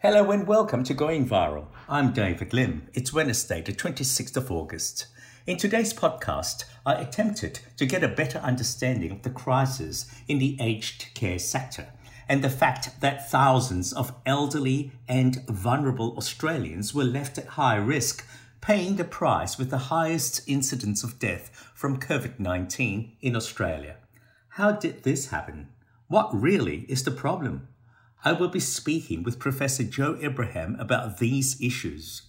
Hello and welcome to Going Viral. I'm David Lim. It's Wednesday, the 26th of August. In today's podcast, I attempted to get a better understanding of the crisis in the aged care sector and the fact that thousands of elderly and vulnerable Australians were left at high risk, paying the price with the highest incidence of death from COVID 19 in Australia. How did this happen? What really is the problem? I will be speaking with Professor Joe Ibrahim about these issues.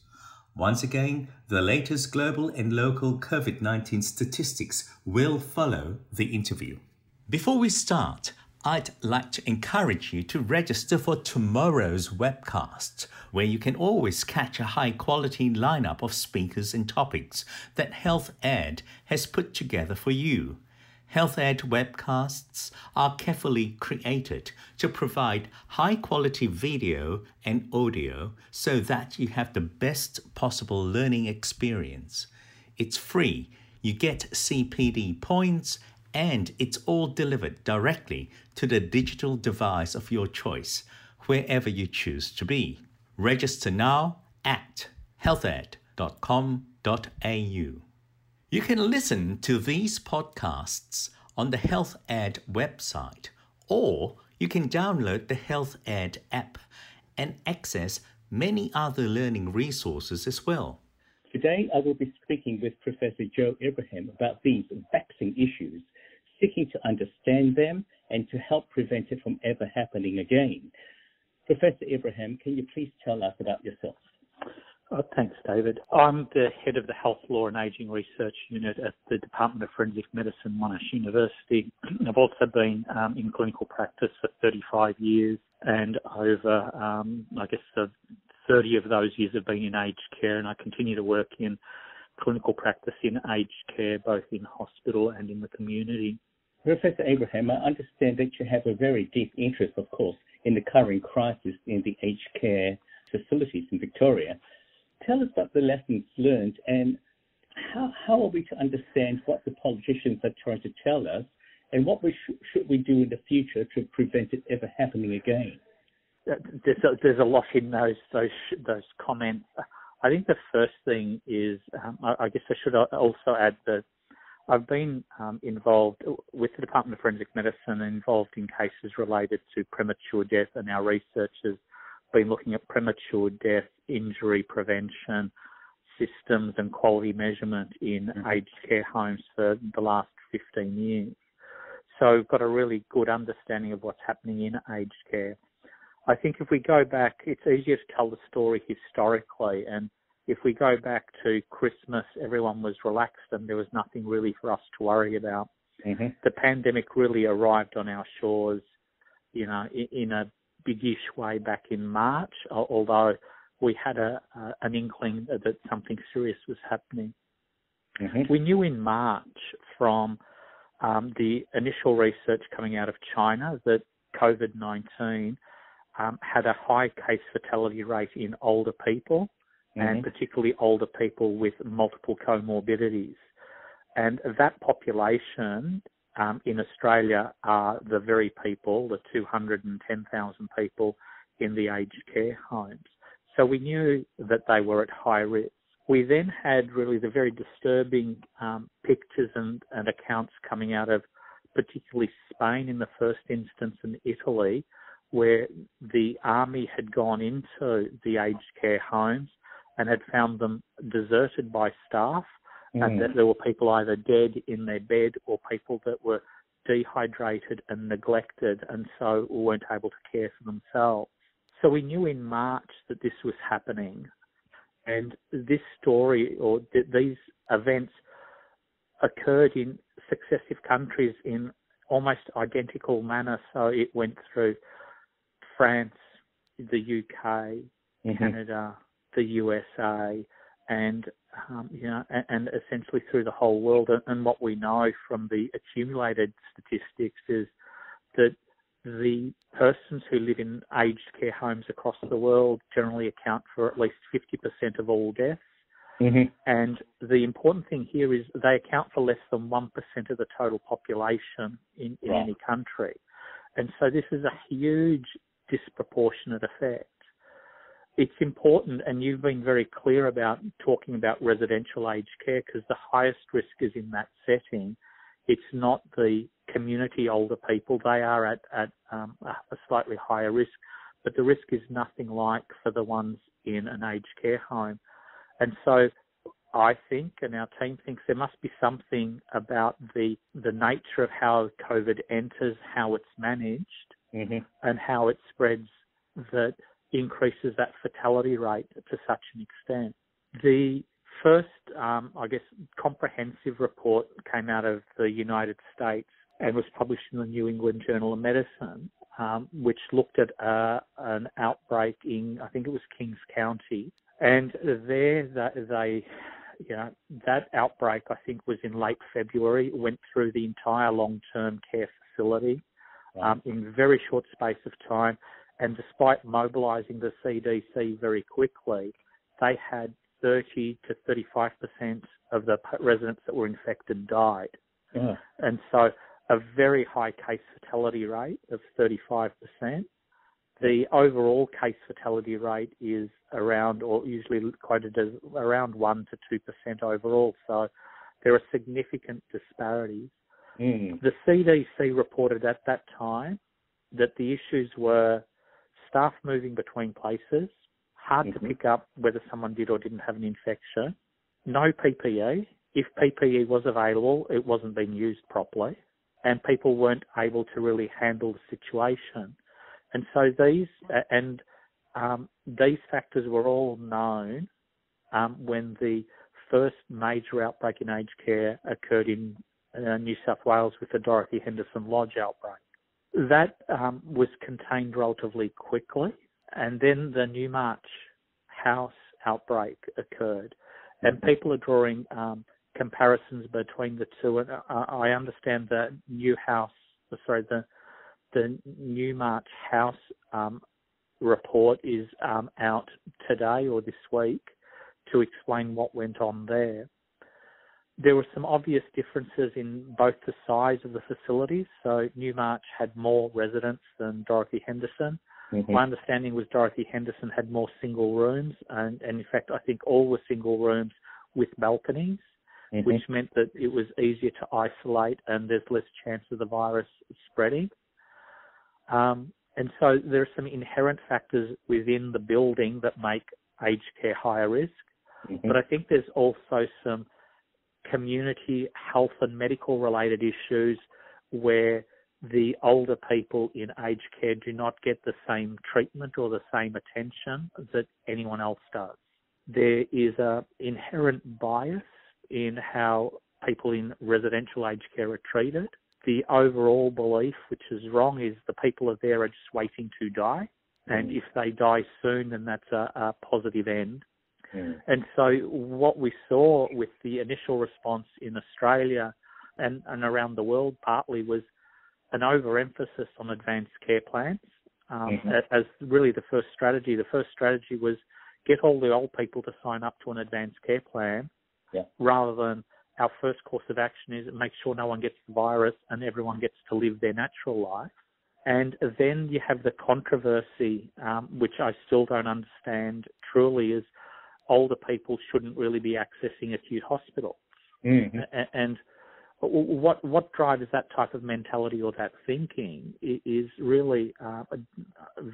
Once again, the latest global and local COVID 19 statistics will follow the interview. Before we start, I'd like to encourage you to register for tomorrow's webcast, where you can always catch a high quality lineup of speakers and topics that Health Ed has put together for you. Health Ed webcasts are carefully created to provide high quality video and audio so that you have the best possible learning experience. It's free, you get CPD points, and it's all delivered directly to the digital device of your choice, wherever you choose to be. Register now at healthed.com.au. You can listen to these podcasts on the Health Ed website, or you can download the Health Ed app and access many other learning resources as well. Today, I will be speaking with Professor Joe Ibrahim about these vexing issues, seeking to understand them and to help prevent it from ever happening again. Professor Ibrahim, can you please tell us about yourself? Oh, thanks, David. I'm the head of the Health Law and Aging Research Unit at the Department of Forensic Medicine, Monash University. I've also been um, in clinical practice for 35 years, and over, um, I guess, uh, 30 of those years have been in aged care, and I continue to work in clinical practice in aged care, both in hospital and in the community. Professor Ibrahim, I understand that you have a very deep interest, of course, in the current crisis in the aged care facilities in Victoria tell us about the lessons learned and how, how are we to understand what the politicians are trying to tell us and what we sh- should we do in the future to prevent it ever happening again? There's a, there's a lot in those those those comments. I think the first thing is, um, I, I, guess I should also add that I've been um, involved with the Department of Forensic Medicine, involved in cases related to premature death, and our researchers been looking at premature death, injury prevention systems and quality measurement in mm-hmm. aged care homes for the last 15 years. So we've got a really good understanding of what's happening in aged care. I think if we go back, it's easier to tell the story historically. And if we go back to Christmas, everyone was relaxed and there was nothing really for us to worry about. Mm-hmm. The pandemic really arrived on our shores, you know, in, in a biggish way back in March, although we had a, a an inkling that something serious was happening. Mm-hmm. We knew in March from um, the initial research coming out of China that COVID 19 um, had a high case fatality rate in older people mm-hmm. and particularly older people with multiple comorbidities. And that population um, in Australia are the very people, the 210,000 people in the aged care homes. So we knew that they were at high risk. We then had really the very disturbing um, pictures and, and accounts coming out of particularly Spain in the first instance and Italy, where the army had gone into the aged care homes and had found them deserted by staff mm. and that there were people either dead in their bed or people that were dehydrated and neglected and so weren't able to care for themselves. So we knew in March that this was happening, and this story or th- these events occurred in successive countries in almost identical manner. So it went through France, the UK, mm-hmm. Canada, the USA, and um, you know, and, and, essentially through the whole world. And what we know from the accumulated statistics is that the persons who live in aged care homes across the world generally account for at least 50% of all deaths. Mm-hmm. And the important thing here is they account for less than 1% of the total population in, in any country. And so this is a huge disproportionate effect. It's important, and you've been very clear about talking about residential aged care because the highest risk is in that setting. It's not the community older people; they are at at um, a slightly higher risk, but the risk is nothing like for the ones in an aged care home. And so, I think, and our team thinks there must be something about the the nature of how COVID enters, how it's managed, mm-hmm. and how it spreads that increases that fatality rate to such an extent. The first, um, I guess, comprehensive report came out of the United States and was published in the New England Journal of Medicine, um, which looked at uh, an outbreak in, I think it was Kings County. And there they, you know, that outbreak, I think, was in late February, went through the entire long term care facility um, in a very short space of time. And despite mobilising the CDC very quickly, they had 30 to 35 percent of the residents that were infected died, yeah. and so a very high case fatality rate of 35 percent. The overall case fatality rate is around, or usually quoted as around one to two percent overall. So there are significant disparities. Mm. The CDC reported at that time that the issues were staff moving between places, hard mm-hmm. to pick up whether someone did or didn't have an infection, no PPE. If PPE was available, it wasn't being used properly, and people weren't able to really handle the situation. And so these and um, these factors were all known um, when the first major outbreak in aged care occurred in uh, New South Wales with the Dorothy Henderson Lodge outbreak. That um, was contained relatively quickly, and then the Newmarch House outbreak occurred, and mm-hmm. people are drawing um, comparisons between the two. And I understand that New House, sorry, the the Newmarch House um, report is um, out today or this week to explain what went on there there were some obvious differences in both the size of the facilities. So Newmarch had more residents than Dorothy Henderson. Mm-hmm. My understanding was Dorothy Henderson had more single rooms, and, and in fact, I think all were single rooms with balconies, mm-hmm. which meant that it was easier to isolate and there's less chance of the virus spreading. Um, and so there are some inherent factors within the building that make aged care higher risk. Mm-hmm. But I think there's also some community health and medical related issues where the older people in aged care do not get the same treatment or the same attention that anyone else does. There is a inherent bias in how people in residential aged care are treated. The overall belief, which is wrong, is the people are there are just waiting to die. And mm. if they die soon, then that's a, a positive end. Mm. And so what we saw with the initial response in Australia and, and around the world partly was an overemphasis on advanced care plans um, mm-hmm. as really the first strategy. The first strategy was get all the old people to sign up to an advanced care plan yeah. rather than our first course of action is make sure no one gets the virus and everyone gets to live their natural life. And then you have the controversy, um, which I still don't understand truly, is older people shouldn't really be accessing acute hospital. Mm-hmm. And what what drives that type of mentality or that thinking is really uh,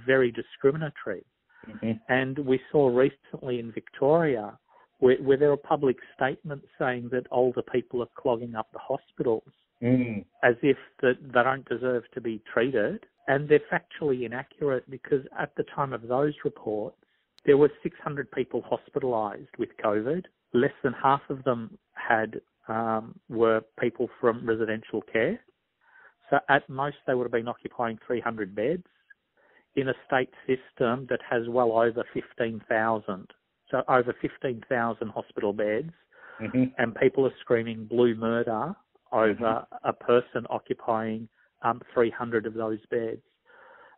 very discriminatory. Mm-hmm. And we saw recently in Victoria where, where, there are public statements saying that older people are clogging up the hospitals mm. as if that they don't deserve to be treated. And they're factually inaccurate because at the time of those reports, there were 600 people hospitalised with COVID. Less than half of them had um, were people from residential care. So at most they would have been occupying 300 beds in a state system that has well over 15,000. So over 15,000 hospital beds, mm-hmm. and people are screaming blue murder over mm-hmm. a person occupying um, 300 of those beds.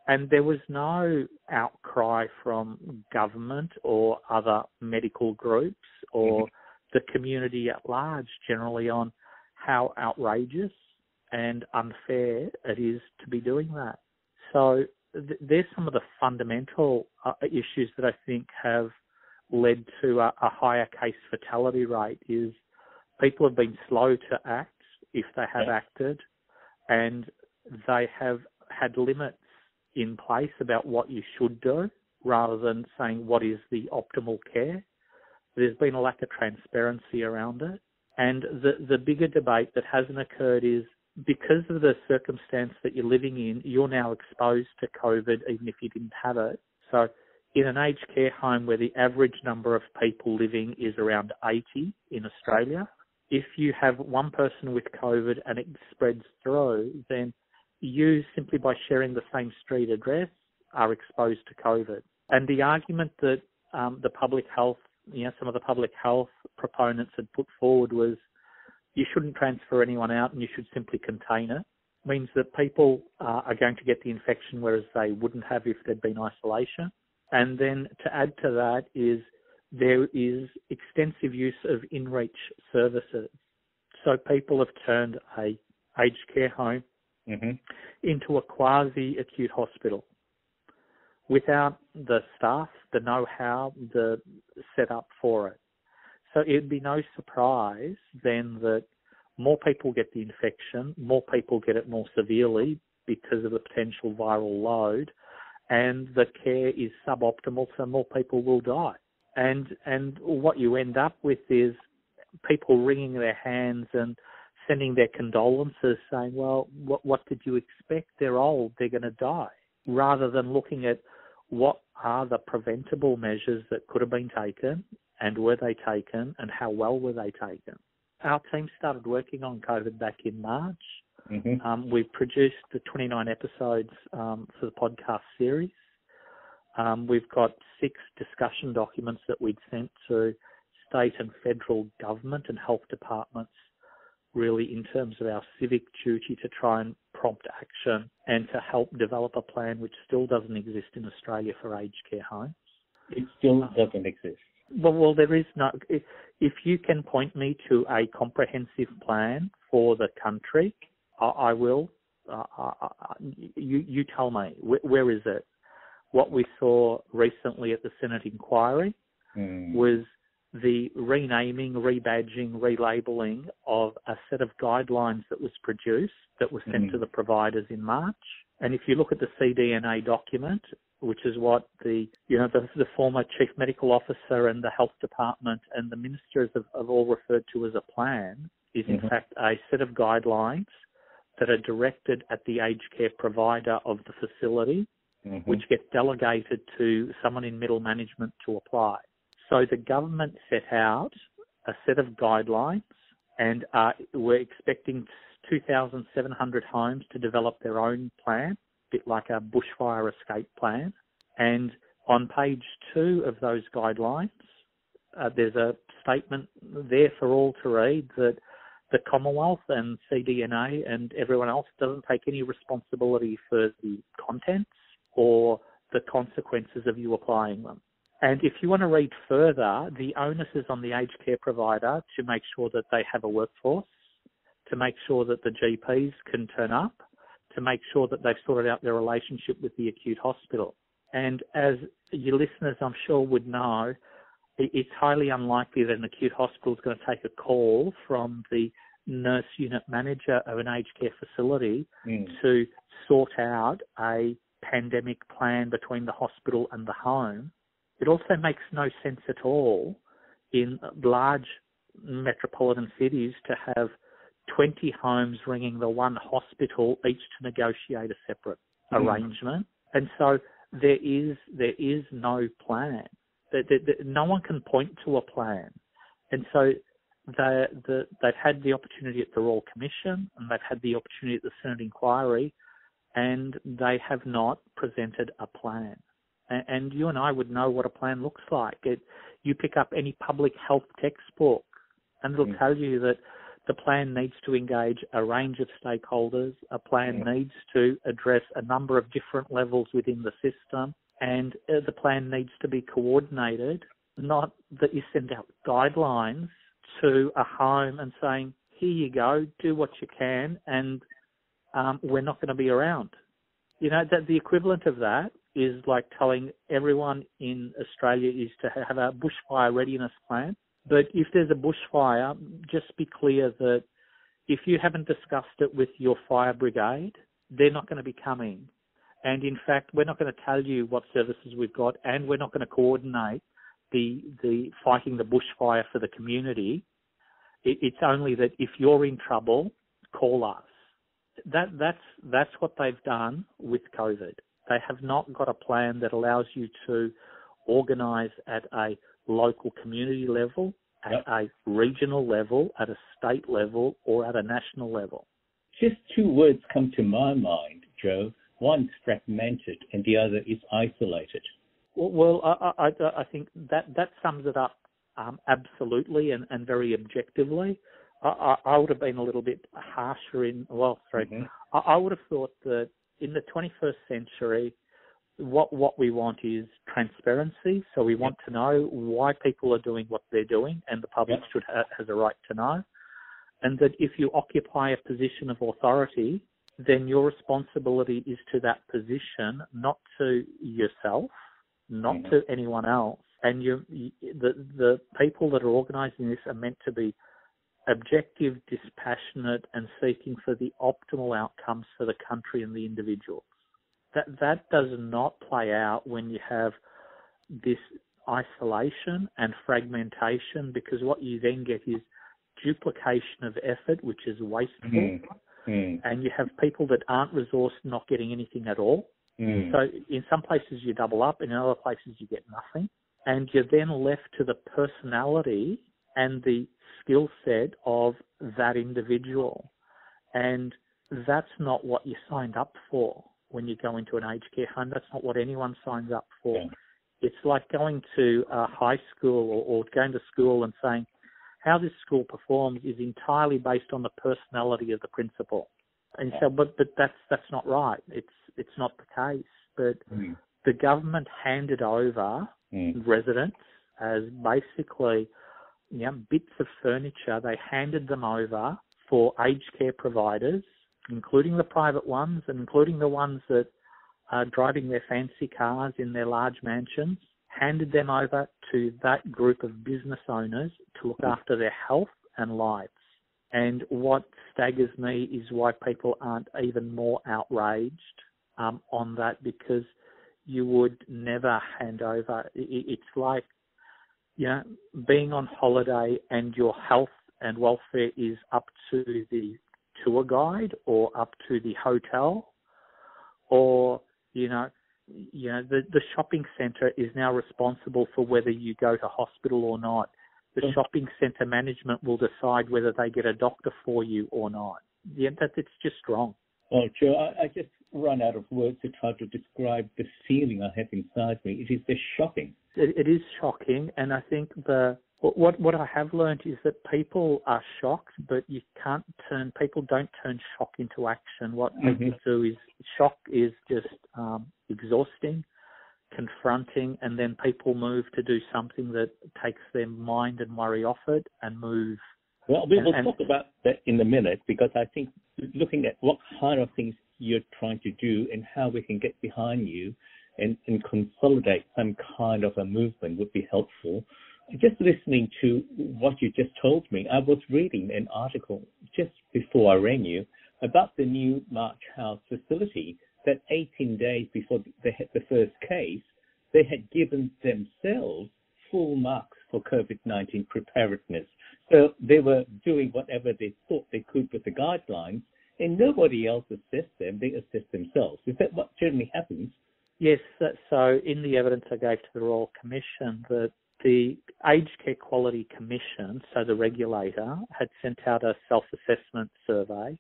And there was no outcry from government or other medical groups or mm-hmm. the community at large generally on how outrageous and unfair it is to be doing that. So th- there's some of the fundamental uh, issues that I think have led to a, a, higher case fatality rate. Is people have been slow to act if they have yeah. acted, and they have had limits in place about what you should do, rather than saying what is the optimal care. There's been a lack of transparency around it, and the the bigger debate that hasn't occurred is because of the circumstance that you're living in, you're now exposed to COVID even if you didn't have it. So in an aged care home where the average number of people living is around 80 in Australia, if you have one person with COVID and it spreads through, then you simply by sharing the same street address are exposed to COVID. And the argument that um, the public health, you know, some of the public health proponents had put forward was you shouldn't transfer anyone out and you should simply contain it means that people uh, are going to get the infection whereas they wouldn't have if there'd been isolation. And then to add to that is there is extensive use of in-reach services. So people have turned a aged care home mm-hmm. into a quasi-acute hospital without the staff, the know-how, the setup for it. So it'd be no surprise then that more people get the infection, more people get it more severely because of the potential viral load, and the care is suboptimal, so more people will die. And and what you end up with is people wringing their hands and sending their condolences, saying, "Well, what what did you expect? They're old, they're going to die," rather than looking at what are the preventable measures that could have been taken and were they taken and how well were they taken? Our team started working on COVID back in March. Mm-hmm. Um, we've produced the 29 episodes um, for the podcast series. Um, we've got six discussion documents that we'd sent to state and federal government and health departments, really in terms of our civic duty to try and prompt action and to help develop a plan which still doesn't exist in Australia for aged care homes. It still doesn't exist. Well, well, there is no. If, if you can point me to a comprehensive plan for the country, I, I will. Uh, I, I, you you tell me where, where is it? What we saw recently at the Senate inquiry mm. was the renaming, rebadging, relabeling of a set of guidelines that was produced that was sent mm. to the providers in March. And if you look at the CDNA document, which is what the you know the, the, former chief medical officer and the health department and the ministers have, have all referred to as a plan, is in mm-hmm. fact a set of guidelines that are directed at the aged care provider of the facility, mm-hmm. which get delegated to someone in middle management to apply. So the government set out a set of guidelines, and uh, we're expecting 2,700 homes to develop their own plan a bit like a bushfire escape plan. And on page two of those guidelines, uh, there's a statement there for all to read that the Commonwealth and CDNA and everyone else doesn't take any responsibility for the contents or the consequences of you applying them. And if you want to read further, the onus is on the aged care provider to make sure that they have a workforce, to make sure that the GPs can turn up, to make sure that they've sorted out their relationship with the acute hospital. And as your listeners, I'm sure, would know, it's highly unlikely that an acute hospital is going to take a call from the nurse unit manager of an aged care facility mm. to sort out a pandemic plan between the hospital and the home. It also makes no sense at all in large metropolitan cities to have 20 homes ringing the one hospital, each to negotiate a separate mm. arrangement. And so there is there is no plan. no one can point to a plan. And so they, the, they've had the opportunity at the Royal Commission and they've had the opportunity at the Senate inquiry, and they have not presented a plan. And, you and I would know what a plan looks like. It, you pick up any public health textbook, and it'll mm. tell you that the plan needs to engage a range of stakeholders. A plan yeah. needs to address a number of different levels within the system, and uh, the plan needs to be coordinated. Not that you send out guidelines to a home and saying, "Here you go, do what you can," and um, we're not going to be around. You know, that the equivalent of that is like telling everyone in Australia is to have a bushfire readiness plan. But if there's a bushfire, just be clear that if you haven't discussed it with your fire brigade, they're not going to be coming. And in fact, we're not going to tell you what services we've got, and we're not going to coordinate the the fighting the bushfire for the community. It, it's only that if you're in trouble, call us. That that's that's what they've done with COVID. They have not got a plan that allows you to organise at a local community level, at a regional level, at a state level, or at a national level. Just two words come to my mind, Joe. One's fragmented and the other is isolated. Well, I, I, I think that, that sums it up um, absolutely and, and very objectively. I, I, would have been a little bit harsher in, well, sorry, mm-hmm. I, I would have thought that in the 21st century, what what we want is transparency. So we want to know why people are doing what they're doing, and the public should ha- has a right to know. And that if you occupy a position of authority, then your responsibility is to that position, not to yourself, not mm-hmm. to anyone else. And you, the the people that are organising this are meant to be objective, dispassionate, and seeking for the optimal outcomes for the country and the individuals. That that does not play out when you have this isolation and fragmentation, because what you then get is duplication of effort, which is wasteful, mm. Mm. and you have people that aren't resourced not getting anything at all. Mm. So in some places you double up, in other places you get nothing, and you're then left to the personality and the skill set of that individual. And that's not what you signed up for when you go into an aged care home. That's not what anyone signs up for. Yeah. It's like going to a high school or, or going to school and saying how this school performs is entirely based on the personality of the principal. And so, but but that's that's not right. It's it's not the case. But mm. the government handed over mm. residents as basically know, bits of furniture. They handed them over for aged care providers, including the private ones and including the ones that are driving their fancy cars in their large mansions, handed them over to that group of business owners to look after their health and lives. And what staggers me is why people aren't even more outraged um, on that because you would never hand over. It's like know, being on holiday and your health and welfare is up to the tour guide or up to the hotel or, you know, you know, the, the shopping centre is now responsible for whether you go to hospital or not. The shopping centre management will decide whether they get a doctor for you or not. Yeah, that it's just wrong. Oh, Joe, I, I just run out of words to try to describe the feeling I have inside me. It is just shocking it, it is shocking, and I think the what what I have learned is that people are shocked, but you can't turn people don't turn shock into action. What mm-hmm. people do is shock is just um, exhausting, confronting, and then people move to do something that takes their mind and worry off it and move. Well, we will and, talk about that in a minute because I think looking at what kind of things you're trying to do and how we can get behind you and, and consolidate some kind of a movement would be helpful. Just listening to what you just told me, I was reading an article just before I rang you about the Newmarch House facility that 18 days before they had the first case, they had given themselves full marks for COVID-19 preparedness. So they were doing whatever they thought they could with the guidelines, and nobody else assessed them. They assessed themselves. Is that what generally happens? Yes, so in the evidence I gave to the Royal Commission, the Aged Care Quality Commission, so the regulator, had sent out a self-assessment survey,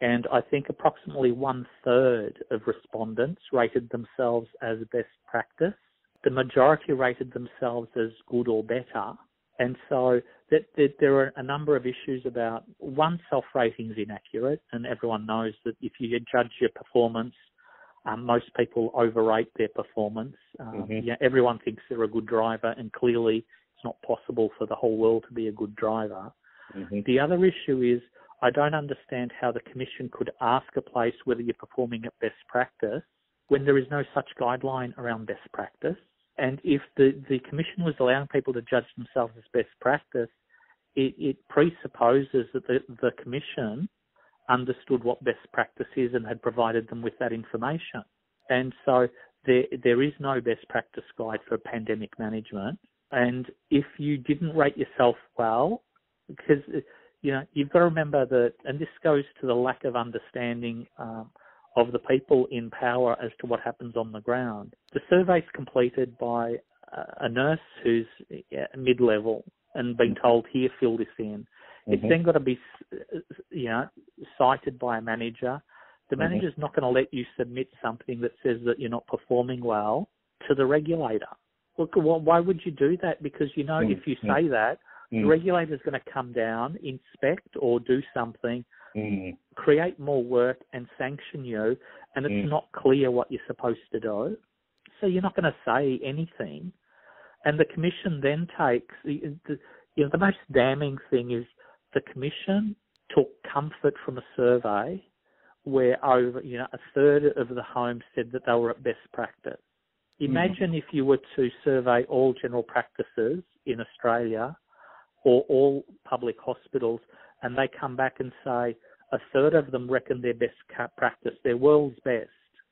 and I think approximately one third of respondents rated themselves as best practice. The majority rated themselves as good or better, and so that, that, there are a number of issues about one self-rating is inaccurate, and everyone knows that if you judge your performance um, most people overrate their performance. Um, mm-hmm. yeah, everyone thinks they're a good driver, and clearly it's not possible for the whole world to be a good driver. Mm-hmm. The other issue is I don't understand how the Commission could ask a place whether you're performing at best practice when there is no such guideline around best practice. And if the, the Commission was allowing people to judge themselves as best practice, it, it presupposes that the, the Commission understood what best practice is and had provided them with that information. And so there, there is no best practice guide for pandemic management. And if you didn't rate yourself well, because you know you've got to remember that, and this goes to the lack of understanding um, of the people in power as to what happens on the ground. The survey's completed by a nurse who's mid-level and being told, "Here, fill this in." Mm-hmm. It's then got to be, you know, cited by a manager. The mm-hmm. manager's mm-hmm. not going to let you submit something that says that you're not performing well to the regulator. Look, well, why would you do that? Because you know, mm-hmm. if you say that, the mm. regulator's going to come down, inspect, or do something, mm. create more work, and sanction you, and it's mm. not clear what you're supposed to do. So you're not going to say anything. And the commission then takes the, the you know the most damning thing is the commission took comfort from a survey where over you know a third of the homes said that they were at best practice. Imagine mm. if you were to survey all general practices in Australia or all public hospitals and they come back and say a third of them reckon their best practice, their world's best.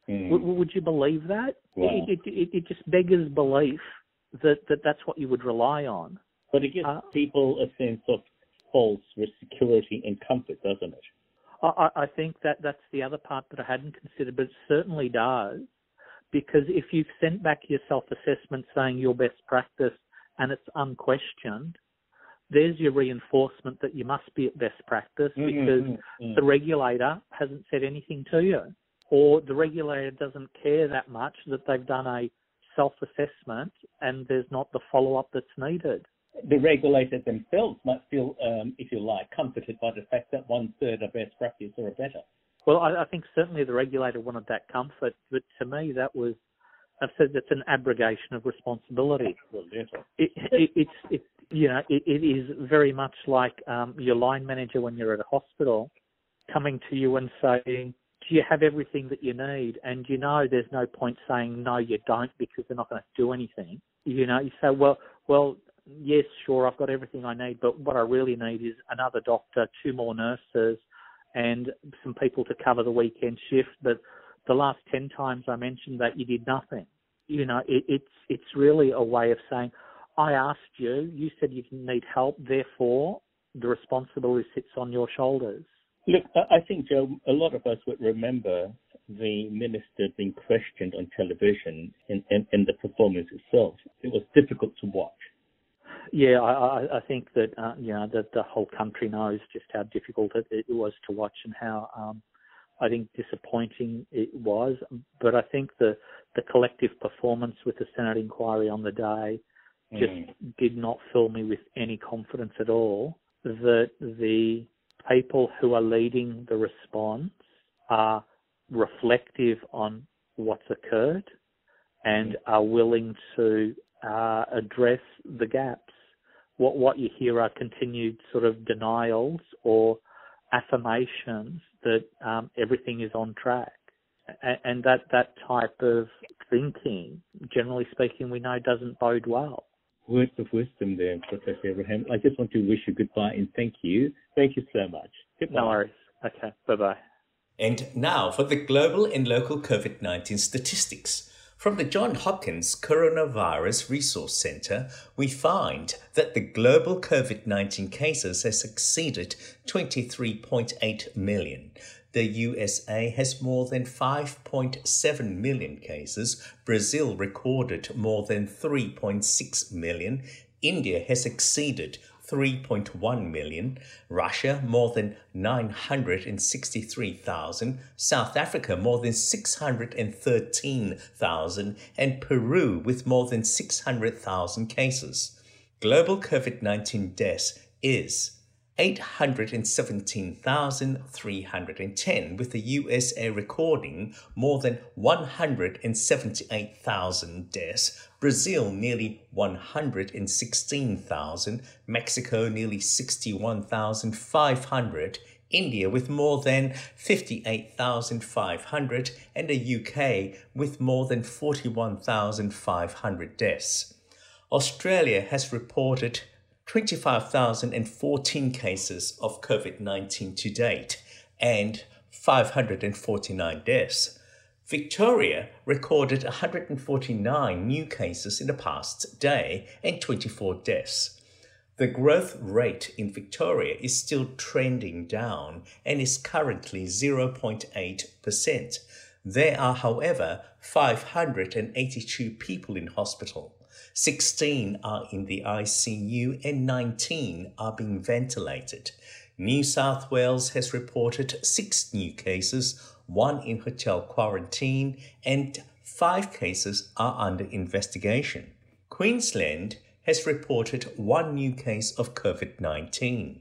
Mm. W- would you believe that? Wow. It, it, it, just beggars belief that, that that's what you would rely on. But it gives uh, people a sense of false security and comfort, doesn't it? I, I think that that's the other part that I hadn't considered, but it certainly does. Because if you've sent back your self assessment saying your best practice and it's unquestioned, there's your reinforcement that you must be at best practice mm-hmm, because mm-hmm. the regulator hasn't said anything to you, or the regulator doesn't care that much that they've done a self assessment and there's not the follow up that's needed. The regulators themselves might feel, um, if you like, comforted by the fact that one third of best practice are better. Well, I, I think certainly the regulator wanted that comfort, but to me that was I've said that's an abrogation of responsibility. It, it, it's it, you know it, it is very much like um, your line manager when you're at a hospital coming to you and saying, "Do you have everything that you need?" And you know there's no point saying no, you don't because they're not going to do anything. You know, you say, "Well, well, yes, sure, I've got everything I need, but what I really need is another doctor, two more nurses, and some people to cover the weekend shift." But the last 10 times I mentioned that you did nothing. You know, it, it's, it's really a way of saying, I asked you, you said you need help, therefore the responsibility sits on your shoulders. Look, I think, Joe, a lot of us would remember the minister being questioned on television and, and, and the performance itself. It was difficult to watch. Yeah, I, I think that uh, you know that the whole country knows just how difficult it, it was to watch and how um, I think disappointing it was, but I think the the collective performance with the Senate inquiry on the day just mm. did not fill me with any confidence at all that the people who are leading the response are reflective on what's occurred and mm. are willing to uh, address the gaps. What what you hear are continued sort of denials or affirmations that um, everything is on track. And that, that type of thinking, generally speaking, we know doesn't bode well. Words of wisdom there, Professor Ibrahim. I just want to wish you goodbye and thank you. Thank you so much. Goodbye. No worries. Okay. Bye bye. And now for the global and local COVID 19 statistics. From the Johns Hopkins Coronavirus Resource Center, we find that the global COVID 19 cases has exceeded 23.8 million. The USA has more than 5.7 million cases, Brazil recorded more than 3.6 million, India has exceeded 3.1 million, Russia more than 963,000, South Africa more than 613,000, and Peru with more than 600,000 cases. Global COVID 19 deaths is 817,310, with the USA recording more than 178,000 deaths, Brazil nearly 116,000, Mexico nearly 61,500, India with more than 58,500, and the UK with more than 41,500 deaths. Australia has reported 25,014 cases of COVID 19 to date and 549 deaths. Victoria recorded 149 new cases in the past day and 24 deaths. The growth rate in Victoria is still trending down and is currently 0.8%. There are, however, 582 people in hospital. 16 are in the ICU and 19 are being ventilated. New South Wales has reported six new cases, one in hotel quarantine, and five cases are under investigation. Queensland has reported one new case of COVID 19.